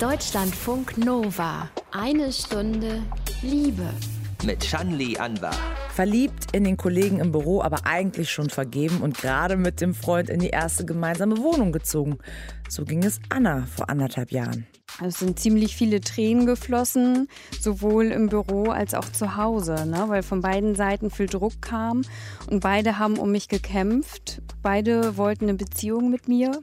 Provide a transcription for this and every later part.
Deutschlandfunk Nova. Eine Stunde Liebe. Mit Shanli Anwar. Verliebt in den Kollegen im Büro, aber eigentlich schon vergeben und gerade mit dem Freund in die erste gemeinsame Wohnung gezogen. So ging es Anna vor anderthalb Jahren. Es sind ziemlich viele Tränen geflossen, sowohl im Büro als auch zu Hause, ne? weil von beiden Seiten viel Druck kam und beide haben um mich gekämpft. Beide wollten eine Beziehung mit mir.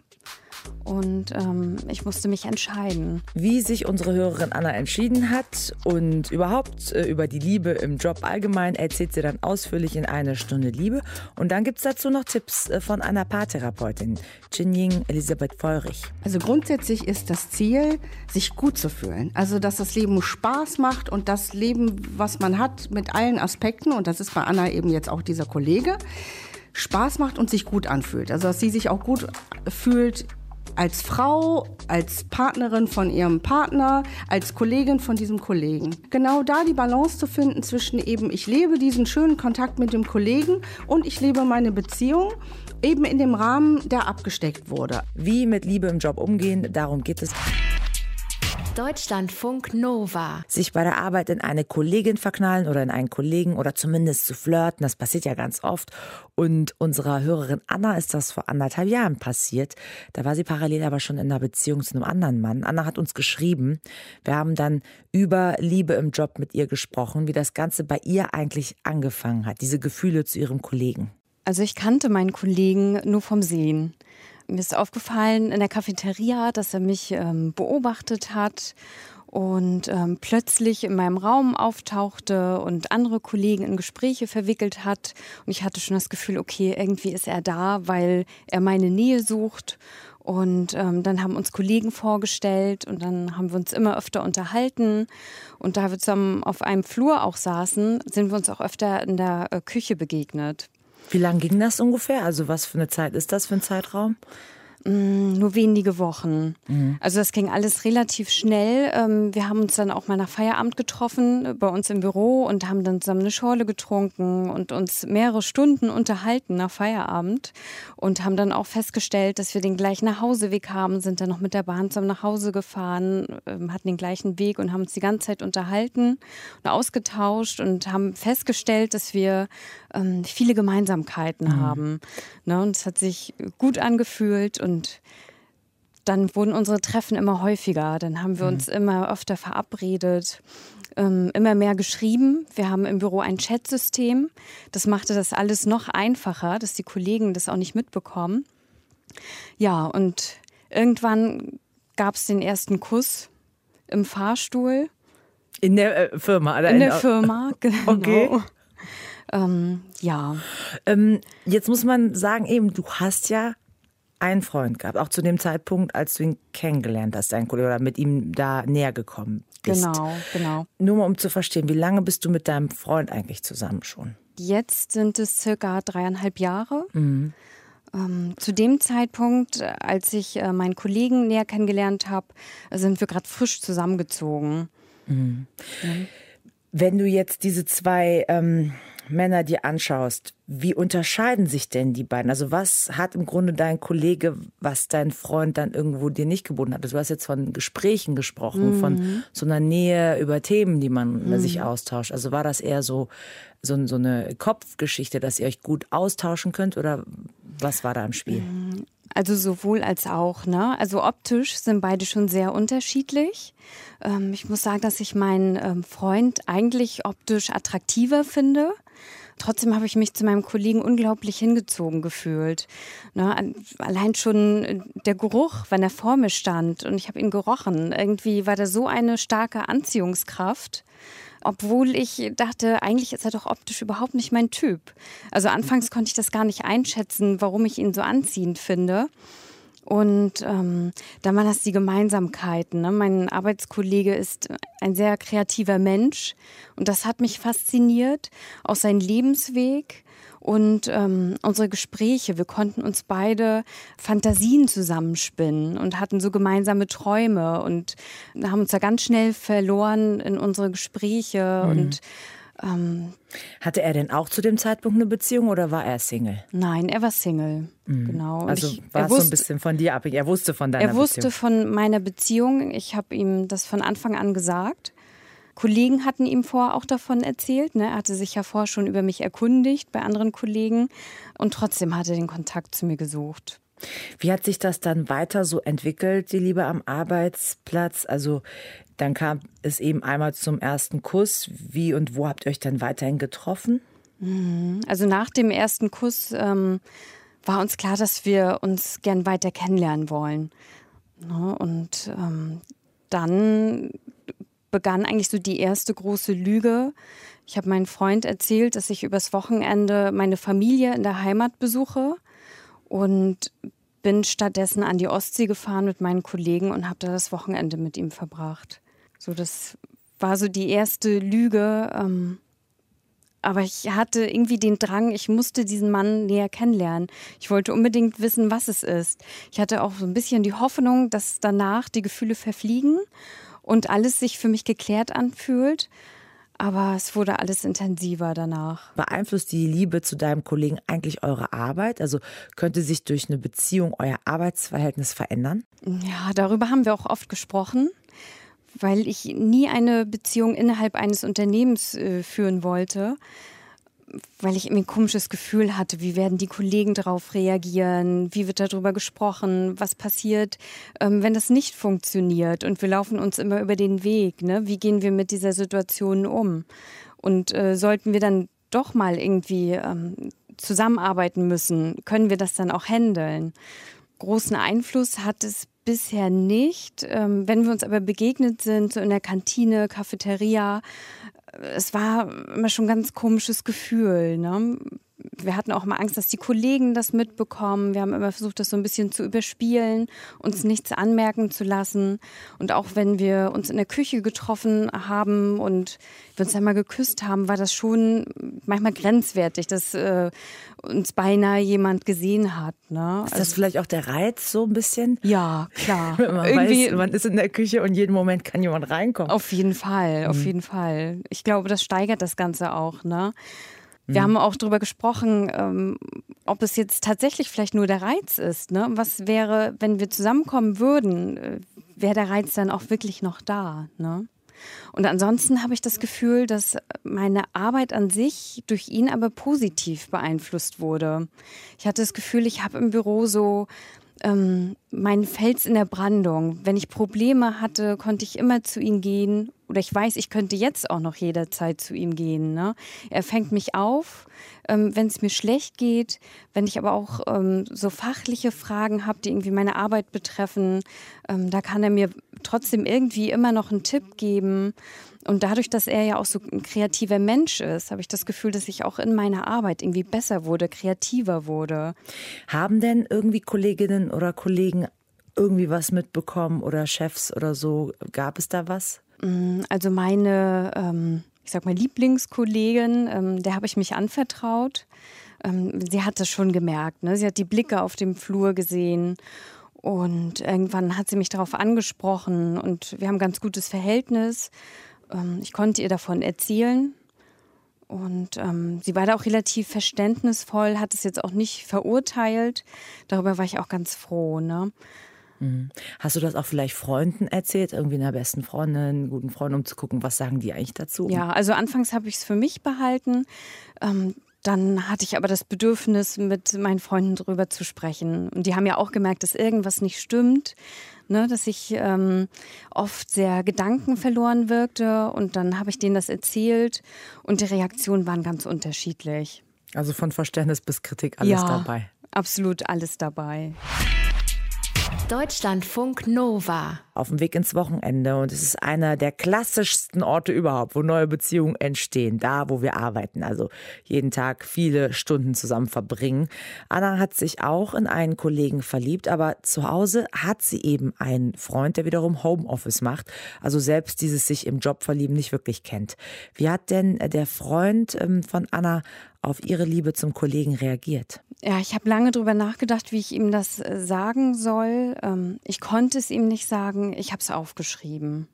Und ähm, ich musste mich entscheiden. Wie sich unsere Hörerin Anna entschieden hat und überhaupt äh, über die Liebe im Job allgemein erzählt sie dann ausführlich in einer Stunde Liebe. Und dann gibt es dazu noch Tipps äh, von einer Paartherapeutin, Jinjing Elisabeth Feurich. Also grundsätzlich ist das Ziel, sich gut zu fühlen. Also dass das Leben Spaß macht und das Leben, was man hat, mit allen Aspekten, und das ist bei Anna eben jetzt auch dieser Kollege, Spaß macht und sich gut anfühlt. Also dass sie sich auch gut fühlt als Frau, als Partnerin von ihrem Partner, als Kollegin von diesem Kollegen. Genau da die Balance zu finden zwischen eben, ich lebe diesen schönen Kontakt mit dem Kollegen und ich lebe meine Beziehung eben in dem Rahmen, der abgesteckt wurde. Wie mit Liebe im Job umgehen, darum geht es. Deutschlandfunk Nova. Sich bei der Arbeit in eine Kollegin verknallen oder in einen Kollegen oder zumindest zu flirten, das passiert ja ganz oft. Und unserer Hörerin Anna ist das vor anderthalb Jahren passiert. Da war sie parallel aber schon in einer Beziehung zu einem anderen Mann. Anna hat uns geschrieben. Wir haben dann über Liebe im Job mit ihr gesprochen, wie das Ganze bei ihr eigentlich angefangen hat, diese Gefühle zu ihrem Kollegen. Also ich kannte meinen Kollegen nur vom Sehen. Mir ist aufgefallen in der Cafeteria, dass er mich ähm, beobachtet hat und ähm, plötzlich in meinem Raum auftauchte und andere Kollegen in Gespräche verwickelt hat. Und ich hatte schon das Gefühl, okay, irgendwie ist er da, weil er meine Nähe sucht. Und ähm, dann haben uns Kollegen vorgestellt und dann haben wir uns immer öfter unterhalten. Und da wir zusammen auf einem Flur auch saßen, sind wir uns auch öfter in der äh, Küche begegnet. Wie lang ging das ungefähr? Also was für eine Zeit ist das für ein Zeitraum? Mm, nur wenige Wochen. Mhm. Also das ging alles relativ schnell. Ähm, wir haben uns dann auch mal nach Feierabend getroffen äh, bei uns im Büro und haben dann zusammen eine Schorle getrunken und uns mehrere Stunden unterhalten nach Feierabend und haben dann auch festgestellt, dass wir den gleichen Nachhauseweg haben, sind dann noch mit der Bahn zusammen nach Hause gefahren, ähm, hatten den gleichen Weg und haben uns die ganze Zeit unterhalten und ausgetauscht und haben festgestellt, dass wir ähm, viele Gemeinsamkeiten mhm. haben. Ne? Und es hat sich gut angefühlt und dann wurden unsere Treffen immer häufiger. Dann haben wir mhm. uns immer öfter verabredet, ähm, immer mehr geschrieben. Wir haben im Büro ein Chatsystem. Das machte das alles noch einfacher, dass die Kollegen das auch nicht mitbekommen. Ja, und irgendwann gab es den ersten Kuss im Fahrstuhl. In der äh, Firma, oder? In, in der Firma, genau. Okay. Ähm, ja. Ähm, jetzt muss man sagen, eben, du hast ja einen Freund gehabt, auch zu dem Zeitpunkt, als du ihn kennengelernt hast, dein Kollege, oder mit ihm da näher gekommen bist. Genau, genau. Nur mal um zu verstehen, wie lange bist du mit deinem Freund eigentlich zusammen schon? Jetzt sind es circa dreieinhalb Jahre. Mhm. Ähm, zu dem Zeitpunkt, als ich äh, meinen Kollegen näher kennengelernt habe, sind wir gerade frisch zusammengezogen. Mhm. Mhm. Wenn du jetzt diese zwei ähm, Männer dir anschaust, wie unterscheiden sich denn die beiden? Also was hat im Grunde dein Kollege, was dein Freund dann irgendwo dir nicht geboten hat? Also du hast jetzt von Gesprächen gesprochen, mhm. von so einer Nähe über Themen, die man mhm. sich austauscht. Also war das eher so, so, so eine Kopfgeschichte, dass ihr euch gut austauschen könnt oder was war da im Spiel? Also sowohl als auch. Ne? Also optisch sind beide schon sehr unterschiedlich. Ähm, ich muss sagen, dass ich meinen ähm, Freund eigentlich optisch attraktiver finde. Trotzdem habe ich mich zu meinem Kollegen unglaublich hingezogen gefühlt. Ne, allein schon der Geruch, wenn er vor mir stand und ich habe ihn gerochen. Irgendwie war da so eine starke Anziehungskraft. Obwohl ich dachte, eigentlich ist er doch optisch überhaupt nicht mein Typ. Also anfangs konnte ich das gar nicht einschätzen, warum ich ihn so anziehend finde. Und ähm, dann waren das die Gemeinsamkeiten. Ne? Mein Arbeitskollege ist ein sehr kreativer Mensch und das hat mich fasziniert, auch sein Lebensweg und ähm, unsere Gespräche. Wir konnten uns beide Fantasien zusammenspinnen und hatten so gemeinsame Träume und haben uns da ganz schnell verloren in unsere Gespräche mhm. und Ähm, Hatte er denn auch zu dem Zeitpunkt eine Beziehung oder war er Single? nein, er war Single. Genau. Und Also ich, war er es so ein wusste, bisschen von dir abhängig. Er wusste von deiner er wusste Beziehung. von meiner Beziehung. Ich habe ihm das von Anfang an gesagt. Kollegen hatten ihm vorher auch davon erzählt. Ne? Er hatte sich ja vorher schon über mich erkundigt bei anderen Kollegen. Und trotzdem hat er den Kontakt zu mir gesucht. Wie hat sich das dann weiter so entwickelt, die Liebe am Arbeitsplatz? Also dann kam es eben einmal zum ersten Kuss. Wie und wo habt ihr euch dann weiterhin getroffen? Also nach dem ersten Kuss ähm, war uns klar, dass wir uns gern weiter kennenlernen wollen. Ne? Und ähm, dann begann eigentlich so die erste große Lüge. Ich habe meinem Freund erzählt, dass ich übers Wochenende meine Familie in der Heimat besuche und bin stattdessen an die Ostsee gefahren mit meinen Kollegen und habe da das Wochenende mit ihm verbracht. So, das war so die erste Lüge. Ähm, aber ich hatte irgendwie den Drang, ich musste diesen Mann näher kennenlernen. Ich wollte unbedingt wissen, was es ist. Ich hatte auch so ein bisschen die Hoffnung, dass danach die Gefühle verfliegen und alles sich für mich geklärt anfühlt. Aber es wurde alles intensiver danach. Beeinflusst die Liebe zu deinem Kollegen eigentlich eure Arbeit? Also könnte sich durch eine Beziehung euer Arbeitsverhältnis verändern? Ja, darüber haben wir auch oft gesprochen, weil ich nie eine Beziehung innerhalb eines Unternehmens äh, führen wollte, weil ich irgendwie ein komisches Gefühl hatte, wie werden die Kollegen darauf reagieren, wie wird darüber gesprochen, was passiert, ähm, wenn das nicht funktioniert und wir laufen uns immer über den Weg, ne? wie gehen wir mit dieser Situation um und äh, sollten wir dann doch mal irgendwie ähm, zusammenarbeiten müssen, können wir das dann auch handeln. Großen Einfluss hat es bisher nicht. Ähm, wenn wir uns aber begegnet sind, so in der Kantine, Cafeteria, es war immer schon ein ganz komisches Gefühl. Ne? Wir hatten auch mal Angst, dass die Kollegen das mitbekommen. Wir haben immer versucht, das so ein bisschen zu überspielen, uns nichts anmerken zu lassen. Und auch wenn wir uns in der Küche getroffen haben und wir uns einmal geküsst haben, war das schon manchmal grenzwertig, dass äh, uns beinahe jemand gesehen hat. Ne? Ist das vielleicht auch der Reiz so ein bisschen? ja, klar. Man Irgendwie weiß, man ist in der Küche und jeden Moment kann jemand reinkommen. Auf jeden Fall, auf jeden Fall. Ich glaube, das steigert das Ganze auch. Ne? Wir haben auch darüber gesprochen, ähm, ob es jetzt tatsächlich vielleicht nur der Reiz ist. Ne? Was wäre, wenn wir zusammenkommen würden? Äh, Wäre der Reiz dann auch wirklich noch da? Ne? Und ansonsten habe ich das Gefühl, dass meine Arbeit an sich durch ihn aber positiv beeinflusst wurde. Ich hatte das Gefühl, ich habe im Büro so ähm, meinen Fels in der Brandung. Wenn ich Probleme hatte, konnte ich immer zu ihm gehen. Oder ich weiß, ich könnte jetzt auch noch jederzeit zu ihm gehen. Ne? Er fängt mich auf, ähm, wenn es mir schlecht geht, wenn ich aber auch ähm, so fachliche Fragen habe, die irgendwie meine Arbeit betreffen. Ähm, da kann er mir trotzdem irgendwie immer noch einen Tipp geben. Und dadurch, dass er ja auch so ein kreativer Mensch ist, habe ich das Gefühl, dass ich auch in meiner Arbeit irgendwie besser wurde, kreativer wurde. Haben denn irgendwie Kolleginnen oder Kollegen irgendwie was mitbekommen oder Chefs oder so? Gab es da was? Also meine, ähm, ich sag mal, Lieblingskollegin, ähm, der habe ich mich anvertraut. Ähm, sie hat das schon gemerkt. Ne? Sie hat die Blicke auf dem Flur gesehen. Und irgendwann hat sie mich darauf angesprochen und wir haben ein ganz gutes Verhältnis. Ich konnte ihr davon erzählen. Und sie war da auch relativ verständnisvoll, hat es jetzt auch nicht verurteilt. Darüber war ich auch ganz froh. Ne? Hast du das auch vielleicht Freunden erzählt? Irgendwie einer besten Freundin, guten Freund, um zu gucken, was sagen die eigentlich dazu? Ja, also anfangs habe ich es für mich behalten. Ähm, dann hatte ich aber das Bedürfnis, mit meinen Freunden drüber zu sprechen. Und die haben ja auch gemerkt, dass irgendwas nicht stimmt, ne, dass ich ähm, oft sehr gedankenverloren wirkte. Und dann habe ich denen das erzählt und die Reaktionen waren ganz unterschiedlich. Also von Verständnis bis Kritik alles ja, dabei. absolut alles dabei. Deutschlandfunk Nova. Auf dem Weg ins Wochenende und es ist einer der klassischsten Orte überhaupt, wo neue Beziehungen entstehen, da wo wir arbeiten, also jeden Tag viele Stunden zusammen verbringen. Anna hat sich auch in einen Kollegen verliebt, aber zu Hause hat sie eben einen Freund, der wiederum Homeoffice macht, also selbst dieses sich im Job verlieben nicht wirklich kennt. Wie hat denn der Freund ähm, von Anna auf ihre Liebe zum Kollegen reagiert? Ja, ich habe lange drüber nachgedacht, wie ich ihm das äh, sagen soll. Ähm, ich konnte es ihm nicht sagen. Ich habe es aufgeschrieben.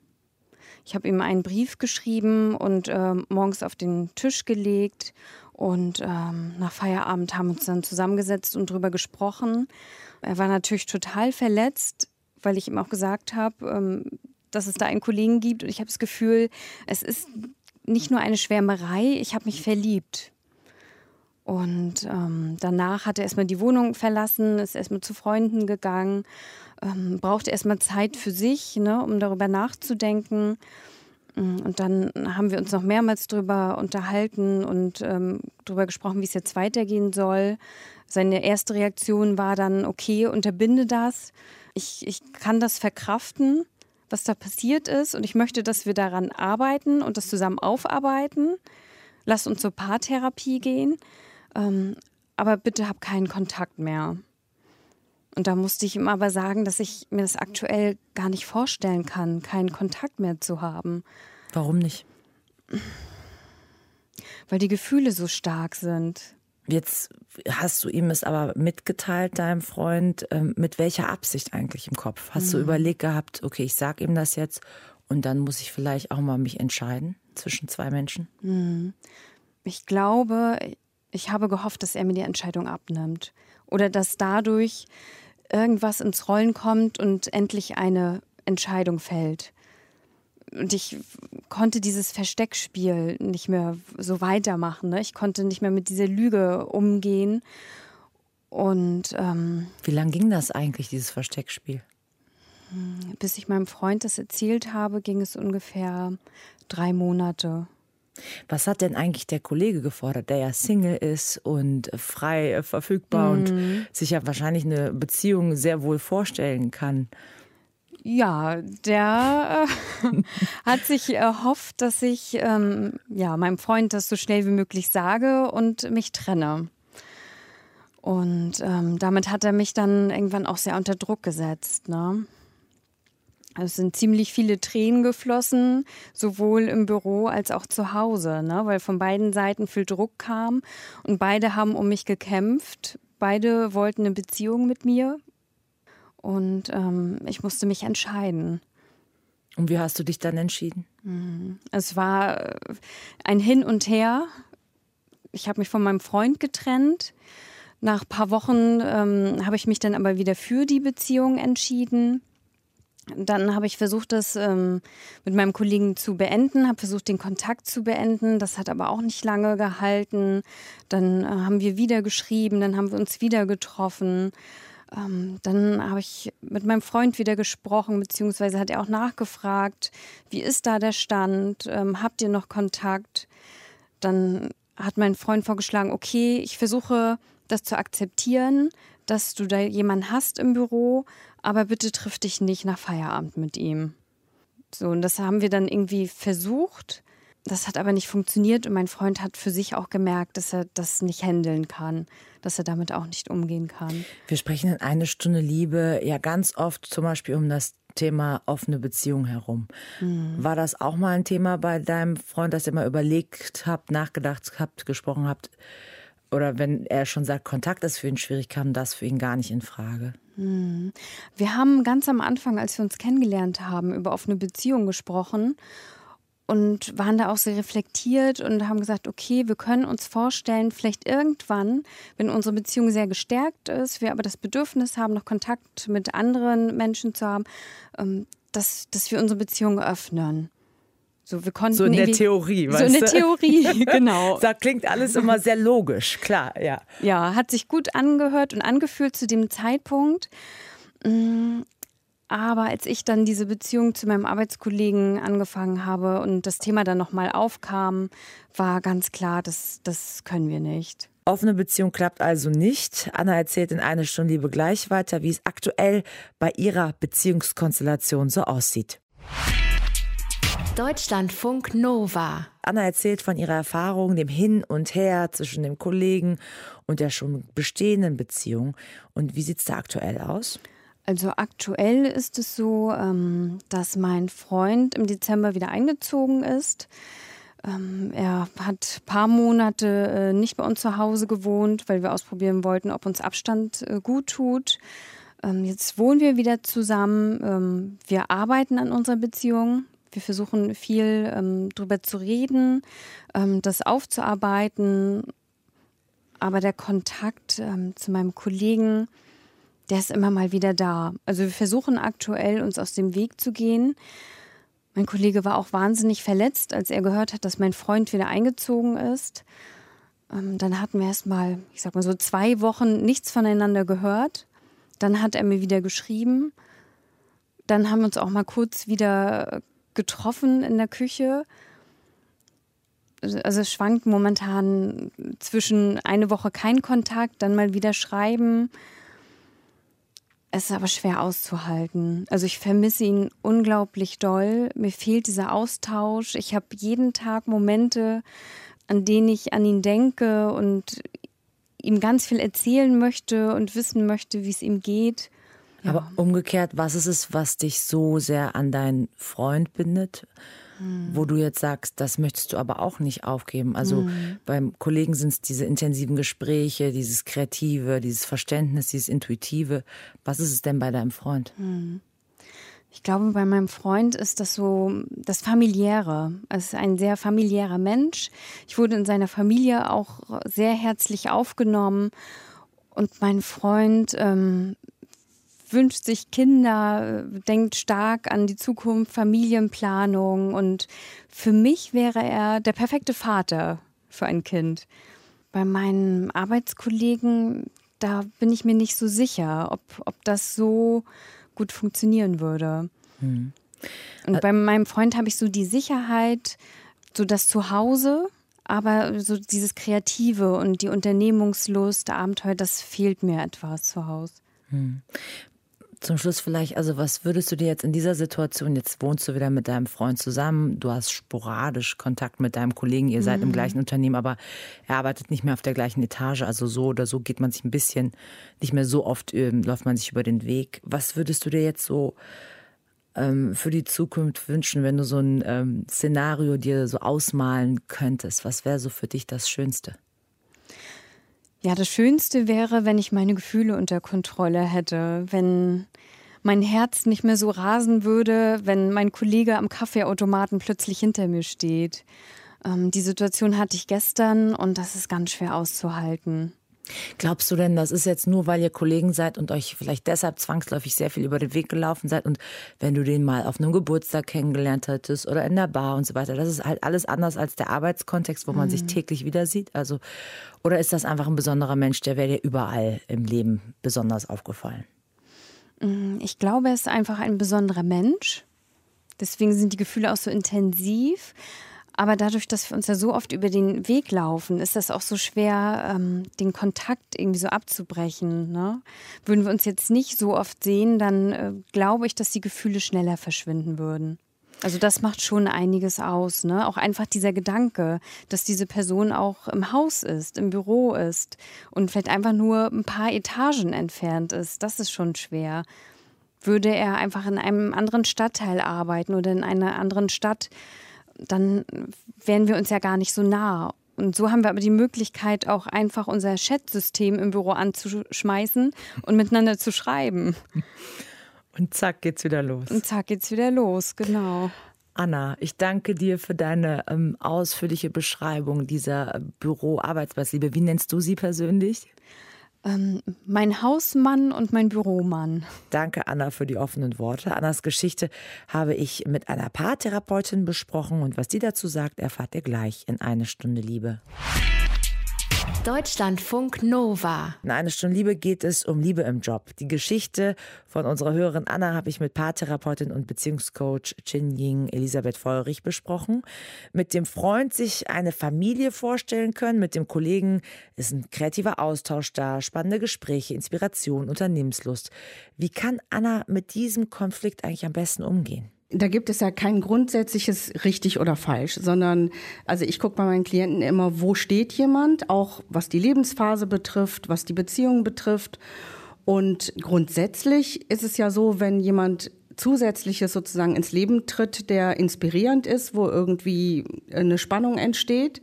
Ich habe ihm einen Brief geschrieben und äh, morgens auf den Tisch gelegt. Und ähm, nach Feierabend haben wir uns dann zusammengesetzt und drüber gesprochen. Er war natürlich total verletzt, weil ich ihm auch gesagt habe, ähm, dass es da einen Kollegen gibt. Und ich habe das Gefühl, es ist nicht nur eine Schwärmerei, ich habe mich verliebt. Und ähm, danach hat er erstmal die Wohnung verlassen, ist erstmal zu Freunden gegangen, ähm, brauchte erstmal Zeit für sich, ne, um darüber nachzudenken. Mm, und dann haben wir uns noch mehrmals darüber unterhalten und ähm, darüber gesprochen, wie es jetzt weitergehen soll. Seine erste Reaktion war dann, okay, unterbinde das. Ich, ich kann das verkraften, was da passiert ist. Und ich möchte, dass wir daran arbeiten und das zusammen aufarbeiten. Lass uns zur Paartherapie gehen. Ähm, aber bitte hab keinen Kontakt mehr. Und da musste ich ihm aber sagen, dass ich mir das aktuell gar nicht vorstellen kann, keinen Kontakt mehr zu haben. Warum nicht? Weil die Gefühle so stark sind. Jetzt hast du ihm es aber mitgeteilt, deinem Freund, ähm, mit welcher Absicht eigentlich im Kopf? Hast mhm. du überlegt gehabt, okay, ich sag ihm das jetzt und dann muss ich vielleicht auch mal mich entscheiden zwischen zwei Menschen? Mhm. Ich glaube, ich habe gehofft, dass er mir die Entscheidung abnimmt oder dass dadurch irgendwas ins Rollen kommt und endlich eine Entscheidung fällt. Und ich konnte dieses Versteckspiel nicht mehr so weitermachen. Ne? Ich konnte nicht mehr mit dieser Lüge umgehen. Und ähm, wie lange ging das eigentlich, dieses Versteckspiel? Bis ich meinem Freund das erzählt habe, ging es ungefähr drei Monate. Was hat denn eigentlich der Kollege gefordert, der ja Single ist und frei äh, verfügbar mhm. und sich ja wahrscheinlich eine Beziehung sehr wohl vorstellen kann? Ja, der äh, hat sich erhofft, dass ich ähm, ja, meinem Freund das so schnell wie möglich sage und mich trenne. Und ähm, damit hat er mich dann irgendwann auch sehr unter Druck gesetzt. Ne? Es sind ziemlich viele Tränen geflossen, sowohl im Büro als auch zu Hause, ne? weil von beiden Seiten viel Druck kam und beide haben um mich gekämpft. Beide wollten eine Beziehung mit mir und ähm, ich musste mich entscheiden. Und wie hast du dich dann entschieden? Mhm. Es war äh, ein Hin und Her. Ich habe mich von meinem Freund getrennt. Nach ein paar Wochen ähm, habe ich mich dann aber wieder für die Beziehung entschieden. Dann habe ich versucht, das ähm, mit meinem Kollegen zu beenden, habe versucht, den Kontakt zu beenden. Das hat aber auch nicht lange gehalten. Dann äh, haben wir wieder geschrieben, dann haben wir uns wieder getroffen. Ähm, dann habe ich mit meinem Freund wieder gesprochen, beziehungsweise hat er auch nachgefragt, wie ist da der Stand? Ähm, habt ihr noch Kontakt? Dann hat mein Freund vorgeschlagen, okay, ich versuche das zu akzeptieren, dass du da jemanden hast im Büro, aber bitte triff dich nicht nach Feierabend mit ihm. So, und das haben wir dann irgendwie versucht. Das hat aber nicht funktioniert und mein Freund hat für sich auch gemerkt, dass er das nicht handeln kann, dass er damit auch nicht umgehen kann. Wir sprechen in eine Stunde Liebe ja ganz oft zum Beispiel um das Thema offene Beziehung herum. Mhm. War das auch mal ein Thema bei deinem Freund, dass ihr mal überlegt habt, nachgedacht habt, gesprochen habt? Oder wenn er schon sagt, Kontakt ist für ihn schwierig, kam das für ihn gar nicht in Frage? Mhm. Wir haben ganz am Anfang, als wir uns kennengelernt haben, über offene Beziehung gesprochen und waren da auch sehr reflektiert und haben gesagt, okay, wir können uns vorstellen, vielleicht irgendwann, wenn unsere Beziehung sehr gestärkt ist, wir aber das Bedürfnis haben, noch Kontakt mit anderen Menschen zu haben, ähm, dass, dass wir unsere Beziehung öffnen. So, wir konnten so in der Theorie, weißt So in der Theorie, genau. Da klingt alles immer sehr logisch, klar, ja. Ja, hat sich gut angehört und angefühlt zu dem Zeitpunkt. Mm, aber als ich dann diese Beziehung zu meinem Arbeitskollegen angefangen habe und das Thema dann nochmal aufkam, war ganz klar, das, das können wir nicht. Offene Beziehung klappt also nicht. Anna erzählt in einer Stunde Liebe gleich weiter, wie es aktuell bei ihrer Beziehungskonstellation so aussieht. Deutschlandfunk Nova. Anna erzählt von ihrer Erfahrung, dem Hin und Her zwischen dem Kollegen und der schon bestehenden Beziehung. Und wie sieht es da aktuell aus? Also aktuell ist es so, ähm, dass mein Freund im Dezember wieder eingezogen ist. Ähm, er hat ein paar Monate äh, nicht bei uns zu Hause gewohnt, weil wir ausprobieren wollten, ob uns Abstand äh, gut tut. Ähm, jetzt wohnen wir wieder zusammen. Wir arbeiten an unserer Beziehung. Wir versuchen viel ähm, drüber zu reden, ähm, das aufzuarbeiten. Aber der Kontakt ähm, zu meinem Kollegen, der ist immer mal wieder da. Also wir versuchen aktuell, uns aus dem Weg zu gehen. Mein Kollege war auch wahnsinnig verletzt, als er gehört hat, dass mein Freund wieder eingezogen ist. Ähm, dann hatten wir erst mal, ich sag mal so zwei Wochen nichts voneinander gehört. Dann hat er mir wieder geschrieben. Dann haben wir uns auch mal kurz wieder getroffen in der Küche. Also es schwankt momentan zwischen eine Woche kein Kontakt, dann mal wieder schreiben. Es ist aber schwer auszuhalten. Also ich vermisse ihn unglaublich doll. Mir fehlt dieser Austausch. Ich habe jeden Tag Momente, an denen ich an ihn denke und ihm ganz viel erzählen möchte und wissen möchte, wie es ihm geht. Ja. Aber umgekehrt, was ist es, was dich so sehr an deinen Freund bindet? Hm. Wo du jetzt sagst, das möchtest du aber auch nicht aufgeben. Also hm. beim Kollegen sind es diese intensiven Gespräche, dieses Kreative, dieses Verständnis, dieses Intuitive. Was ist es denn bei deinem Freund? Hm. Ich glaube, bei meinem Freund ist das so das Familiäre. Er ist ein sehr familiärer Mensch. Ich wurde in seiner Familie auch sehr herzlich aufgenommen. Und mein Freund ähm, wünscht sich Kinder, denkt stark an die Zukunft, Familienplanung. Und für mich wäre er der perfekte Vater für ein Kind. Bei meinen Arbeitskollegen, da bin ich mir nicht so sicher, ob, ob das so gut funktionieren würde. Hm. Und bei meinem Freund habe ich so die Sicherheit, so das Zuhause, aber so dieses Kreative und die Unternehmungslust, der Abenteuer, das fehlt mir etwas zu Hause. Hm. Zum Schluss vielleicht, also was würdest du dir jetzt in dieser Situation, jetzt wohnst du wieder mit deinem Freund zusammen, du hast sporadisch Kontakt mit deinem Kollegen, ihr seid mhm. im gleichen Unternehmen, aber er arbeitet nicht mehr auf der gleichen Etage, also so oder so geht man sich ein bisschen, nicht mehr so oft ähm, läuft man sich über den Weg. Was würdest du dir jetzt so ähm, für die Zukunft wünschen, wenn du so ein ähm, Szenario dir so ausmalen könntest? Was wäre so für dich das Schönste? Ja, das Schönste wäre, wenn ich meine Gefühle unter Kontrolle hätte, wenn mein Herz nicht mehr so rasen würde, wenn mein Kollege am Kaffeeautomaten plötzlich hinter mir steht. Ähm, die Situation hatte ich gestern und das ist ganz schwer auszuhalten. Glaubst du denn, das ist jetzt nur, weil ihr Kollegen seid und euch vielleicht deshalb zwangsläufig sehr viel über den Weg gelaufen seid und wenn du den mal auf einem Geburtstag kennengelernt hättest oder in der Bar und so weiter, das ist halt alles anders als der Arbeitskontext, wo man mhm. sich täglich wieder sieht? Also, oder ist das einfach ein besonderer Mensch, der wäre dir überall im Leben besonders aufgefallen? Mm, ich glaube, er ist einfach ein besonderer Mensch. Deswegen sind die Gefühle auch so intensiv. Aber dadurch, dass wir uns ja so oft über den Weg laufen, ist das auch so schwer, ähm, den Kontakt irgendwie so abzubrechen. Ne? Würden wir uns jetzt nicht so oft sehen, dann äh, glaube ich, dass die Gefühle schneller verschwinden würden. Also das macht schon einiges aus, ne? Auch einfach dieser Gedanke, dass diese Person auch im Haus ist, im Büro ist und vielleicht einfach nur ein paar Etagen entfernt ist. Das ist schon schwer. Würde er einfach in einem anderen Stadtteil arbeiten oder in einer anderen Stadt, dann wären wir uns ja gar nicht so nah. Und so haben wir aber die Möglichkeit, auch einfach unser Chat-System im Büro anzuschmeißen und miteinander zu schreiben. Und zack geht's wieder los. Und zack geht's wieder los, genau. Anna, ich danke dir für deine ähm, ausführliche Beschreibung dieser Büro-Arbeitsplatzliebe. Wie nennst du sie persönlich? Ähm, mein Hausmann und mein Büromann. Danke, Anna, für die offenen Worte. Annas Geschichte habe ich mit einer Paartherapeutin besprochen und was die dazu sagt, erfahrt ihr gleich in eine Stunde Liebe. Deutschlandfunk Nova. In einer Stunde Liebe geht es um Liebe im Job. Die Geschichte von unserer Hörerin Anna habe ich mit Paartherapeutin und Beziehungscoach Chin Ying Elisabeth Feurich besprochen. Mit dem Freund sich eine Familie vorstellen können, mit dem Kollegen ist ein kreativer Austausch da, spannende Gespräche, Inspiration, Unternehmenslust. Wie kann Anna mit diesem Konflikt eigentlich am besten umgehen? Da gibt es ja kein grundsätzliches richtig oder falsch, sondern also ich gucke bei meinen Klienten immer, wo steht jemand, auch was die Lebensphase betrifft, was die Beziehung betrifft. Und grundsätzlich ist es ja so, wenn jemand Zusätzliches sozusagen ins Leben tritt, der inspirierend ist, wo irgendwie eine Spannung entsteht,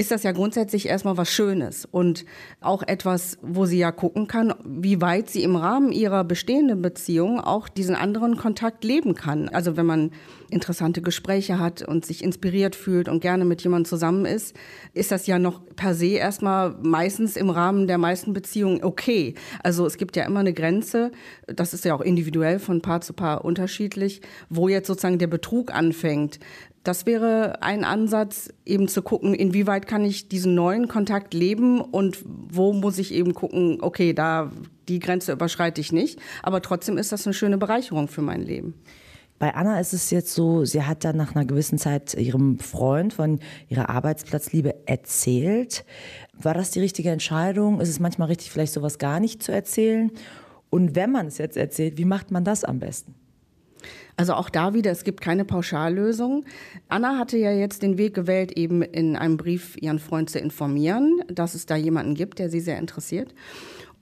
ist das ja grundsätzlich erstmal was Schönes und auch etwas, wo sie ja gucken kann, wie weit sie im Rahmen ihrer bestehenden Beziehung auch diesen anderen Kontakt leben kann. Also wenn man interessante Gespräche hat und sich inspiriert fühlt und gerne mit jemandem zusammen ist, ist das ja noch per se erstmal meistens im Rahmen der meisten Beziehungen okay. Also es gibt ja immer eine Grenze, das ist ja auch individuell von Paar zu Paar unterschiedlich, wo jetzt sozusagen der Betrug anfängt. Das wäre ein Ansatz, eben zu gucken, inwieweit kann ich diesen neuen Kontakt leben und wo muss ich eben gucken, okay, da die Grenze überschreite ich nicht, aber trotzdem ist das eine schöne Bereicherung für mein Leben. Bei Anna ist es jetzt so, sie hat dann nach einer gewissen Zeit ihrem Freund von ihrer Arbeitsplatzliebe erzählt. War das die richtige Entscheidung? Ist es manchmal richtig, vielleicht sowas gar nicht zu erzählen? Und wenn man es jetzt erzählt, wie macht man das am besten? Also auch da wieder, es gibt keine Pauschallösung. Anna hatte ja jetzt den Weg gewählt, eben in einem Brief ihren Freund zu informieren, dass es da jemanden gibt, der sie sehr interessiert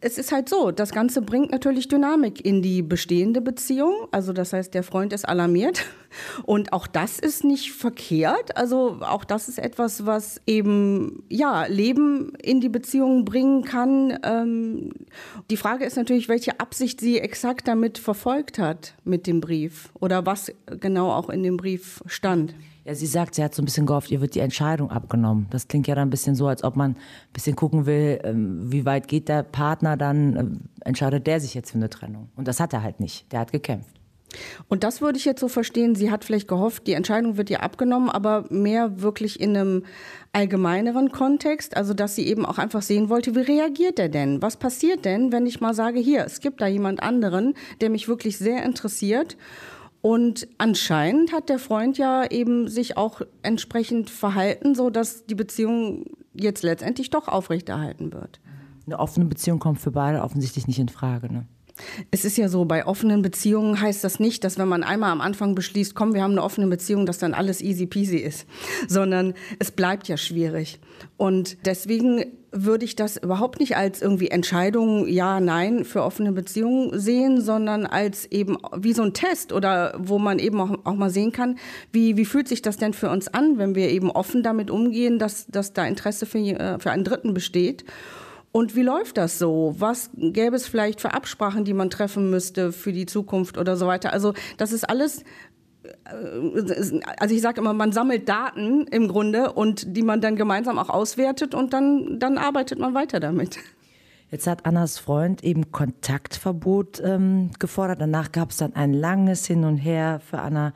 es ist halt so, das Ganze bringt natürlich Dynamik in die bestehende Beziehung. Also das heißt, der Freund ist alarmiert. Und auch das ist nicht verkehrt. Also auch das ist etwas, was eben, ja, Leben in die Beziehung bringen kann. Ähm, die Frage ist natürlich, welche Absicht sie exakt damit verfolgt hat mit dem Brief oder was genau auch in dem Brief stand. Ja, sie sagt, sie hat so ein bisschen gehofft, ihr wird die Entscheidung abgenommen. Das klingt ja dann ein bisschen so, als ob man ein bisschen gucken will, ähm, wie weit geht der Partner, dann ähm, entscheidet der sich jetzt für eine Trennung. Und das hat er halt nicht. Der hat gekämpft. Und das würde ich jetzt so verstehen, sie hat vielleicht gehofft, die Entscheidung wird ihr abgenommen, aber mehr wirklich in einem allgemeineren Kontext, also dass sie eben auch einfach sehen wollte, wie reagiert er denn? Was passiert denn, wenn ich mal sage, hier, es gibt da jemand anderen, der mich wirklich sehr interessiert und anscheinend hat der Freund ja eben sich auch entsprechend verhalten, so dass die Beziehung jetzt letztendlich doch aufrechterhalten wird. Eine offene Beziehung kommt für beide offensichtlich nicht in Frage, ne? Es ist ja so, bei offenen Beziehungen heißt das nicht, dass wenn man einmal am Anfang beschließt, komm, wir haben eine offene Beziehung, dass dann alles easy peasy ist, sondern es bleibt ja schwierig. Und deswegen würde ich das überhaupt nicht als irgendwie Entscheidung ja, nein für offene Beziehungen sehen, sondern als eben wie so ein Test oder wo man eben auch, auch mal sehen kann, wie, wie fühlt sich das denn für uns an, wenn wir eben offen damit umgehen, dass, dass da Interesse für, äh, für einen Dritten besteht. Und wie läuft das so? Was gäbe es vielleicht für Absprachen, die man treffen müsste für die Zukunft oder so weiter? Also das ist alles äh, also ich sage immer, man sammelt Daten im Grunde und die man dann gemeinsam auch auswertet und dann, dann arbeitet man weiter damit. Jetzt hat Annas Freund eben Kontaktverbot ähm, gefordert. Danach gab es dann ein langes Hin und Her für Anna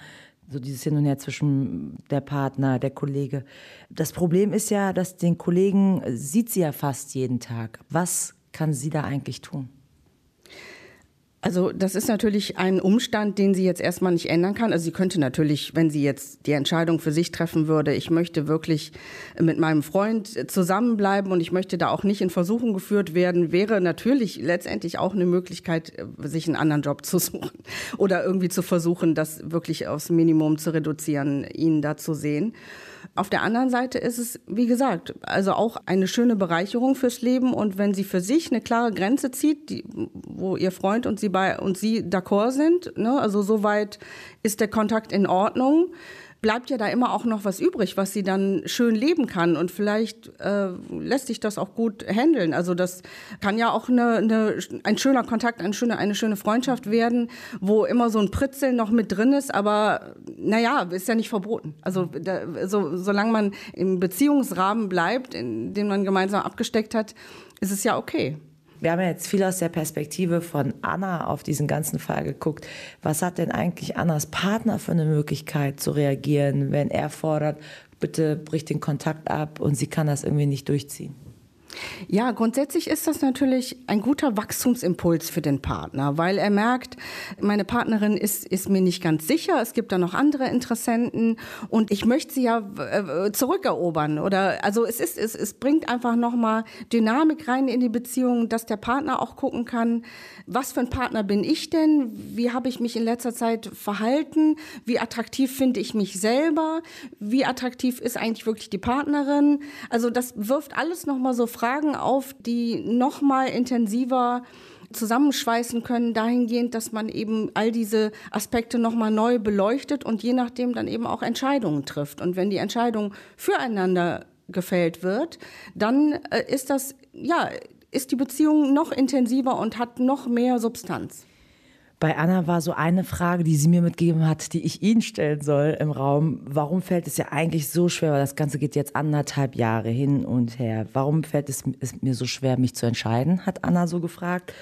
so dieses Hin und Her zwischen der Partner, der Kollege. Das Problem ist ja, dass den Kollegen sieht sie ja fast jeden Tag. Was kann sie da eigentlich tun? Also das ist natürlich ein Umstand, den sie jetzt erstmal nicht ändern kann. Also sie könnte natürlich, wenn sie jetzt die Entscheidung für sich treffen würde, ich möchte wirklich mit meinem Freund zusammenbleiben und ich möchte da auch nicht in Versuchung geführt werden, wäre natürlich letztendlich auch eine Möglichkeit, sich einen anderen Job zu suchen oder irgendwie zu versuchen, das wirklich aufs Minimum zu reduzieren, ihn da zu sehen. Auf der anderen Seite ist es, wie gesagt, also auch eine schöne Bereicherung fürs Leben. Und wenn sie für sich eine klare Grenze zieht, die, wo ihr Freund und sie bei und sie d'accord sind, ne, also soweit ist der Kontakt in Ordnung, bleibt ja da immer auch noch was übrig, was sie dann schön leben kann. Und vielleicht äh, lässt sich das auch gut handeln. Also das kann ja auch eine, eine, ein schöner Kontakt, eine schöne, eine schöne Freundschaft werden, wo immer so ein Pritzeln noch mit drin ist. Aber naja, ist ja nicht verboten. Also da, so, solange man im Beziehungsrahmen bleibt, in den man gemeinsam abgesteckt hat, ist es ja okay. Wir haben ja jetzt viel aus der Perspektive von Anna auf diesen ganzen Fall geguckt. Was hat denn eigentlich Annas Partner für eine Möglichkeit zu reagieren, wenn er fordert, bitte bricht den Kontakt ab und sie kann das irgendwie nicht durchziehen? Ja, grundsätzlich ist das natürlich ein guter Wachstumsimpuls für den Partner, weil er merkt, meine Partnerin ist, ist mir nicht ganz sicher, es gibt da noch andere Interessenten und ich möchte sie ja äh, zurückerobern oder also es ist es, es bringt einfach nochmal Dynamik rein in die Beziehung, dass der Partner auch gucken kann, was für ein Partner bin ich denn? Wie habe ich mich in letzter Zeit verhalten? Wie attraktiv finde ich mich selber? Wie attraktiv ist eigentlich wirklich die Partnerin? Also das wirft alles nochmal so Fragen auf, die nochmal intensiver zusammenschweißen können, dahingehend, dass man eben all diese Aspekte nochmal neu beleuchtet und je nachdem dann eben auch Entscheidungen trifft. Und wenn die Entscheidung füreinander gefällt wird, dann äh, ist das, ja, ist die Beziehung noch intensiver und hat noch mehr Substanz. Bei Anna war so eine Frage, die sie mir mitgegeben hat, die ich Ihnen stellen soll im Raum. Warum fällt es ja eigentlich so schwer, weil das Ganze geht jetzt anderthalb Jahre hin und her. Warum fällt es, mir so schwer, mich zu entscheiden, hat Anna so gefragt.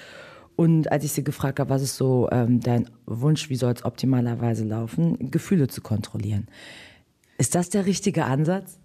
Und als ich sie gefragt habe, was ist so ähm, dein Wunsch, wie soll es optimalerweise laufen, Gefühle zu kontrollieren. Ist das der richtige Ansatz?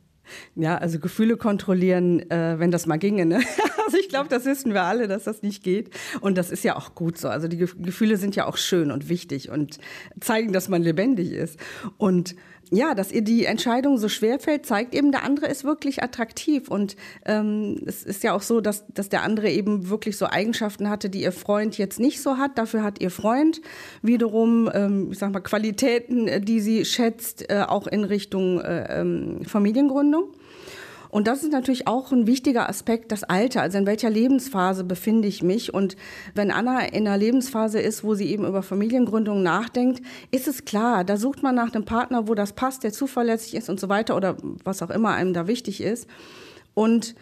Ja, also Gefühle kontrollieren, äh, wenn das mal ginge. Ne? Also ich glaube, das wissen wir alle, dass das nicht geht. Und das ist ja auch gut so. Also die Gefühle sind ja auch schön und wichtig und zeigen, dass man lebendig ist. Und ja, dass ihr die Entscheidung so schwer fällt, zeigt eben, der andere ist wirklich attraktiv. Und ähm, es ist ja auch so, dass, dass der andere eben wirklich so Eigenschaften hatte, die ihr Freund jetzt nicht so hat. Dafür hat ihr Freund wiederum, ähm, ich sag mal, Qualitäten, äh, die sie schätzt, äh, auch in Richtung äh, ähm, Familiengründung. Und das ist natürlich auch ein wichtiger Aspekt, das Alter. Also in welcher Lebensphase befinde ich mich? Und wenn Anna in einer Lebensphase ist, wo sie eben über Familiengründung nachdenkt, ist es klar, da sucht man nach einem Partner, wo das passt, der zuverlässig ist und so weiter oder was auch immer einem da wichtig ist. Und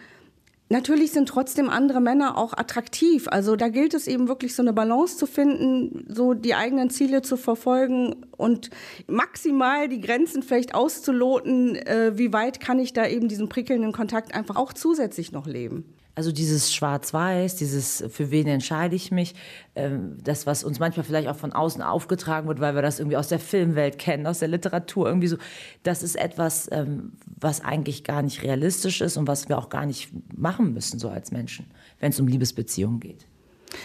Natürlich sind trotzdem andere Männer auch attraktiv. Also da gilt es eben wirklich so eine Balance zu finden, so die eigenen Ziele zu verfolgen und maximal die Grenzen vielleicht auszuloten, äh, wie weit kann ich da eben diesen prickelnden Kontakt einfach auch zusätzlich noch leben. Also dieses Schwarz-Weiß, dieses für wen entscheide ich mich, ähm, das, was uns manchmal vielleicht auch von außen aufgetragen wird, weil wir das irgendwie aus der Filmwelt kennen, aus der Literatur, irgendwie so, das ist etwas, ähm, was eigentlich gar nicht realistisch ist und was wir auch gar nicht machen müssen, so als Menschen, wenn es um Liebesbeziehungen geht.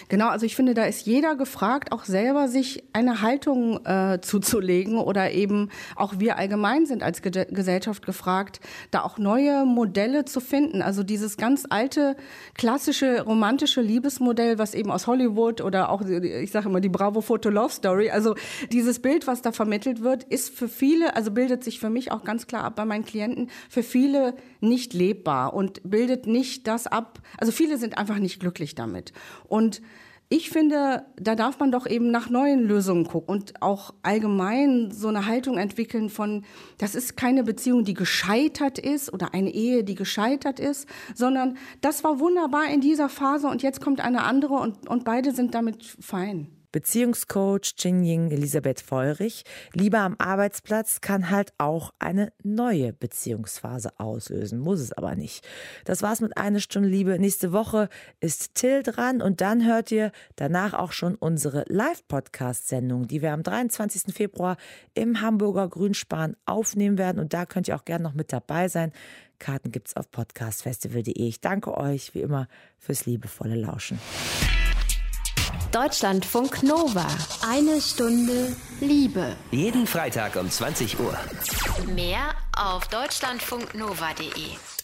Genau, also ich finde, da ist jeder gefragt, auch selber sich eine Haltung äh, zuzulegen oder eben auch wir allgemein sind als Ge Gesellschaft gefragt, da auch neue Modelle zu finden. Also dieses ganz alte, klassische, romantische Liebesmodell, was eben aus Hollywood oder auch, ich sage immer, die Bravo-Foto-Love-Story, also dieses Bild, was da vermittelt wird, ist für viele, also bildet sich für mich auch ganz klar ab bei meinen Klienten, für viele nicht lebbar und bildet nicht das ab, also viele sind einfach nicht glücklich damit. Und ich finde, da darf man doch eben nach neuen Lösungen gucken und auch allgemein so eine Haltung entwickeln von, das ist keine Beziehung, die gescheitert ist oder eine Ehe, die gescheitert ist, sondern das war wunderbar in dieser Phase und jetzt kommt eine andere und, und beide sind damit fein. Beziehungscoach Jingying Elisabeth Feurich. Liebe am Arbeitsplatz kann halt auch eine neue Beziehungsphase auslösen, muss es aber nicht. Das war's mit einer Stunde Liebe. Nächste Woche ist Till dran und dann hört ihr danach auch schon unsere Live-Podcast-Sendung, die wir am 23. Februar im Hamburger Grünspan aufnehmen werden und da könnt ihr auch gerne noch mit dabei sein. Karten gibt's auf podcastfestival.de. Ich danke euch wie immer fürs liebevolle Lauschen. Deutschlandfunk Nova. Eine Stunde Liebe. Jeden Freitag um 20 Uhr. Mehr auf deutschlandfunknova.de.